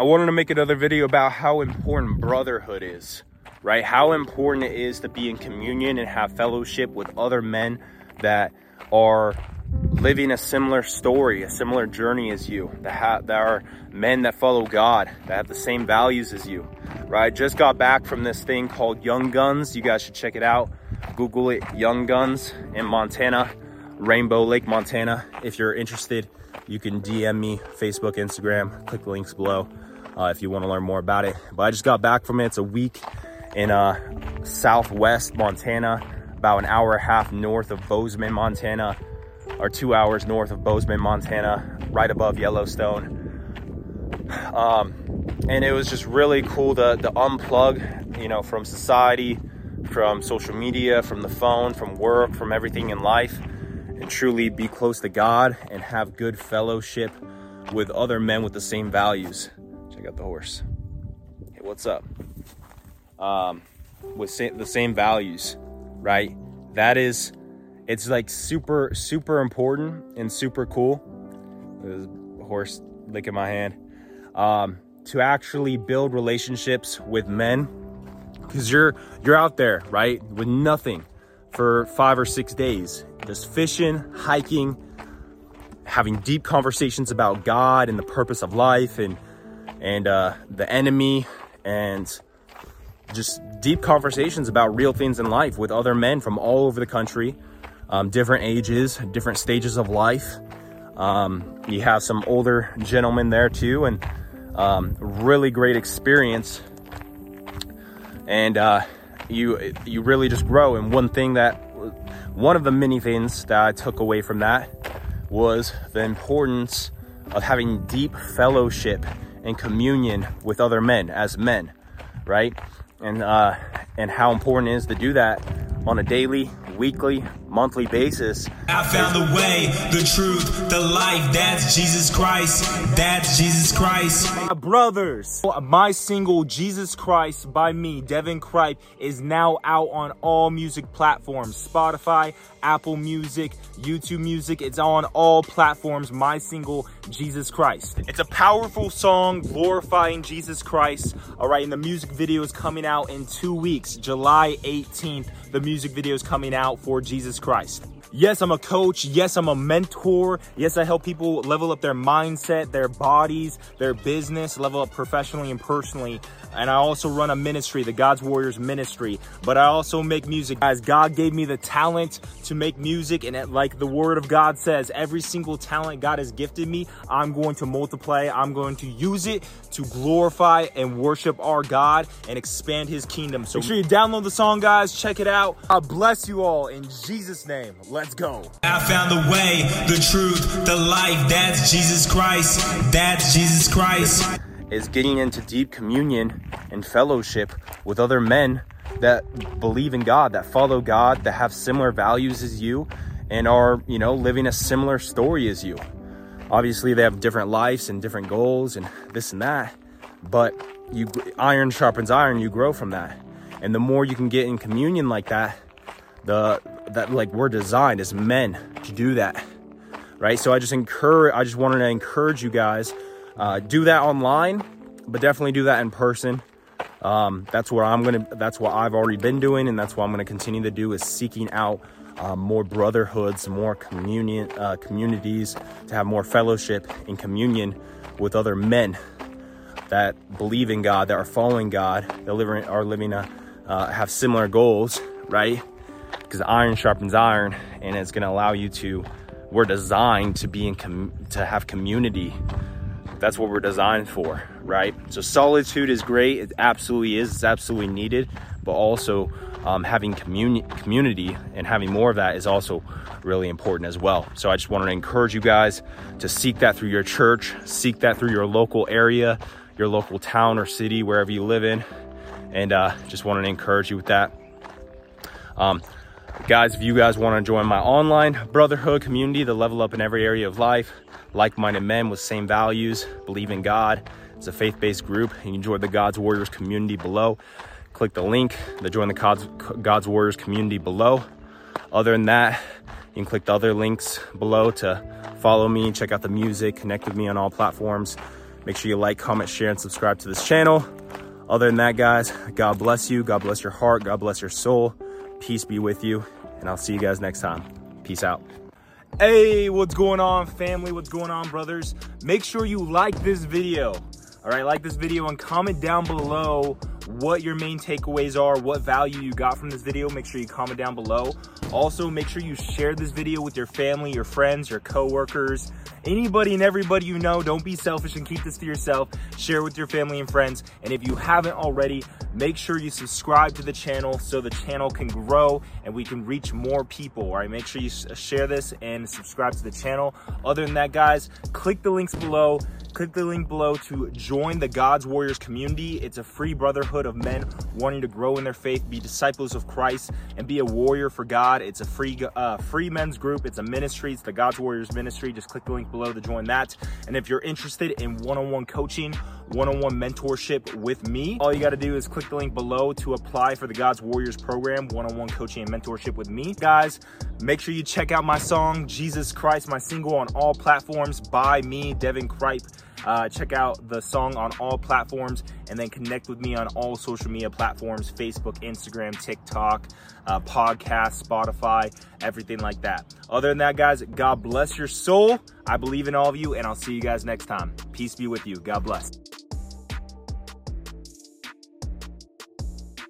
I wanted to make another video about how important brotherhood is, right? How important it is to be in communion and have fellowship with other men that are living a similar story, a similar journey as you, that, have, that are men that follow God, that have the same values as you, right? Just got back from this thing called Young Guns. You guys should check it out. Google it, Young Guns in Montana, Rainbow Lake, Montana. If you're interested, you can DM me, Facebook, Instagram, click the links below if you want to learn more about it. But I just got back from it. It's a week in uh, southwest Montana, about an hour and a half north of Bozeman, Montana, or two hours north of Bozeman, Montana, right above Yellowstone. Um, and it was just really cool to, to unplug, you know, from society, from social media, from the phone, from work, from everything in life, and truly be close to God and have good fellowship with other men with the same values. Check out the horse. Hey, what's up? Um, with sa- the same values, right? That is, it's like super, super important and super cool. There's a horse licking my hand. Um, to actually build relationships with men because you're you're out there right with nothing for five or six days just fishing hiking having deep conversations about god and the purpose of life and and uh, the enemy and just deep conversations about real things in life with other men from all over the country um, different ages different stages of life. Um, you have some older gentlemen there too and um, really great experience. And uh, you you really just grow. And one thing that one of the many things that i took away from that was the importance of having deep fellowship and communion with other men as men right and uh, and how important it is to do that on a daily weekly, monthly basis. I found the way, the truth, the life. That's Jesus Christ. That's Jesus Christ. Brothers, my single Jesus Christ by me, Deven Cripe, is now out on all music platforms Spotify, Apple Music, YouTube Music. It's on all platforms. My single, Jesus Christ. It's a powerful song glorifying Jesus Christ. All right, and the music video is coming out in two weeks, July 18th. The music video is coming out for Jesus Christ. Yes, I'm a coach. Yes, I'm a mentor. Yes, I help people level up their mindset, their bodies, their business, level up professionally and personally. And I also run a ministry, the God's Warriors ministry. But I also make music. As God gave me the talent to make music, and it, like the word of God says, every single talent God has gifted me, I'm going to multiply. I'm going to use it to glorify and worship our God and expand his kingdom. So make sure you download the song, guys. Check it out. I bless you all in Jesus' name. Let's go. I found the way, the truth, the life. That's Jesus Christ. That's Jesus Christ. is getting into deep communion and fellowship with other men that believe in God, that follow God, that have similar values as you, and are, you know, living a similar story as you. Obviously, they have different lives and different goals and this and that, but you iron sharpens iron, you grow from that. And the more you can get in communion like that, the that like we're designed as men to do that. Right? So I just encourage I just wanted to encourage you guys uh, do that online, but definitely do that in person. Um, that's what I'm gonna. That's what I've already been doing, and that's what I'm gonna continue to do is seeking out uh, more brotherhoods, more communion uh, communities, to have more fellowship and communion with other men that believe in God, that are following God, that live, are living uh, have similar goals, right? Because iron sharpens iron, and it's gonna allow you to. We're designed to be in com- to have community that's what we're designed for, right? So solitude is great. It absolutely is. It's absolutely needed. But also um, having communi- community and having more of that is also really important as well. So I just wanted to encourage you guys to seek that through your church, seek that through your local area, your local town or city, wherever you live in. And uh, just wanted to encourage you with that. Um, guys, if you guys want to join my online brotherhood community, the level up in every area of life, like-minded men with same values, believe in God. It's a faith-based group. You can join the God's Warriors community below. Click the link to join the God's, God's Warriors community below. Other than that, you can click the other links below to follow me, check out the music, connect with me on all platforms. Make sure you like, comment, share, and subscribe to this channel. Other than that, guys, God bless you. God bless your heart. God bless your soul. Peace be with you. And I'll see you guys next time. Peace out. Hey, what's going on, family? What's going on, brothers? Make sure you like this video. All right, like this video and comment down below what your main takeaways are, what value you got from this video. Make sure you comment down below. Also, make sure you share this video with your family, your friends, your coworkers, anybody and everybody you know. Don't be selfish and keep this to yourself. Share with your family and friends. And if you haven't already, make sure you subscribe to the channel so the channel can grow and we can reach more people. All right, make sure you share this and subscribe to the channel. Other than that, guys, click the links below click the link below to join the God's Warriors community. It's a free brotherhood of men wanting to grow in their faith, be disciples of Christ, and be a warrior for God. It's a free uh, free men's group. It's a ministry. It's the God's Warriors ministry. Just click the link below to join that. And if you're interested in one-on-one coaching, one-on-one mentorship with me, all you got to do is click the link below to apply for the God's Warriors program, one-on-one coaching and mentorship with me. Guys, make sure you check out my song, Jesus Christ, my single on all platforms by me, Deven Cripe. Uh, check out the song on all platforms and then connect with me on all social media platforms Facebook, Instagram, TikTok, uh, podcast, Spotify, everything like that. Other than that, guys, God bless your soul. I believe in all of you, and I'll see you guys next time. Peace be with you. God bless.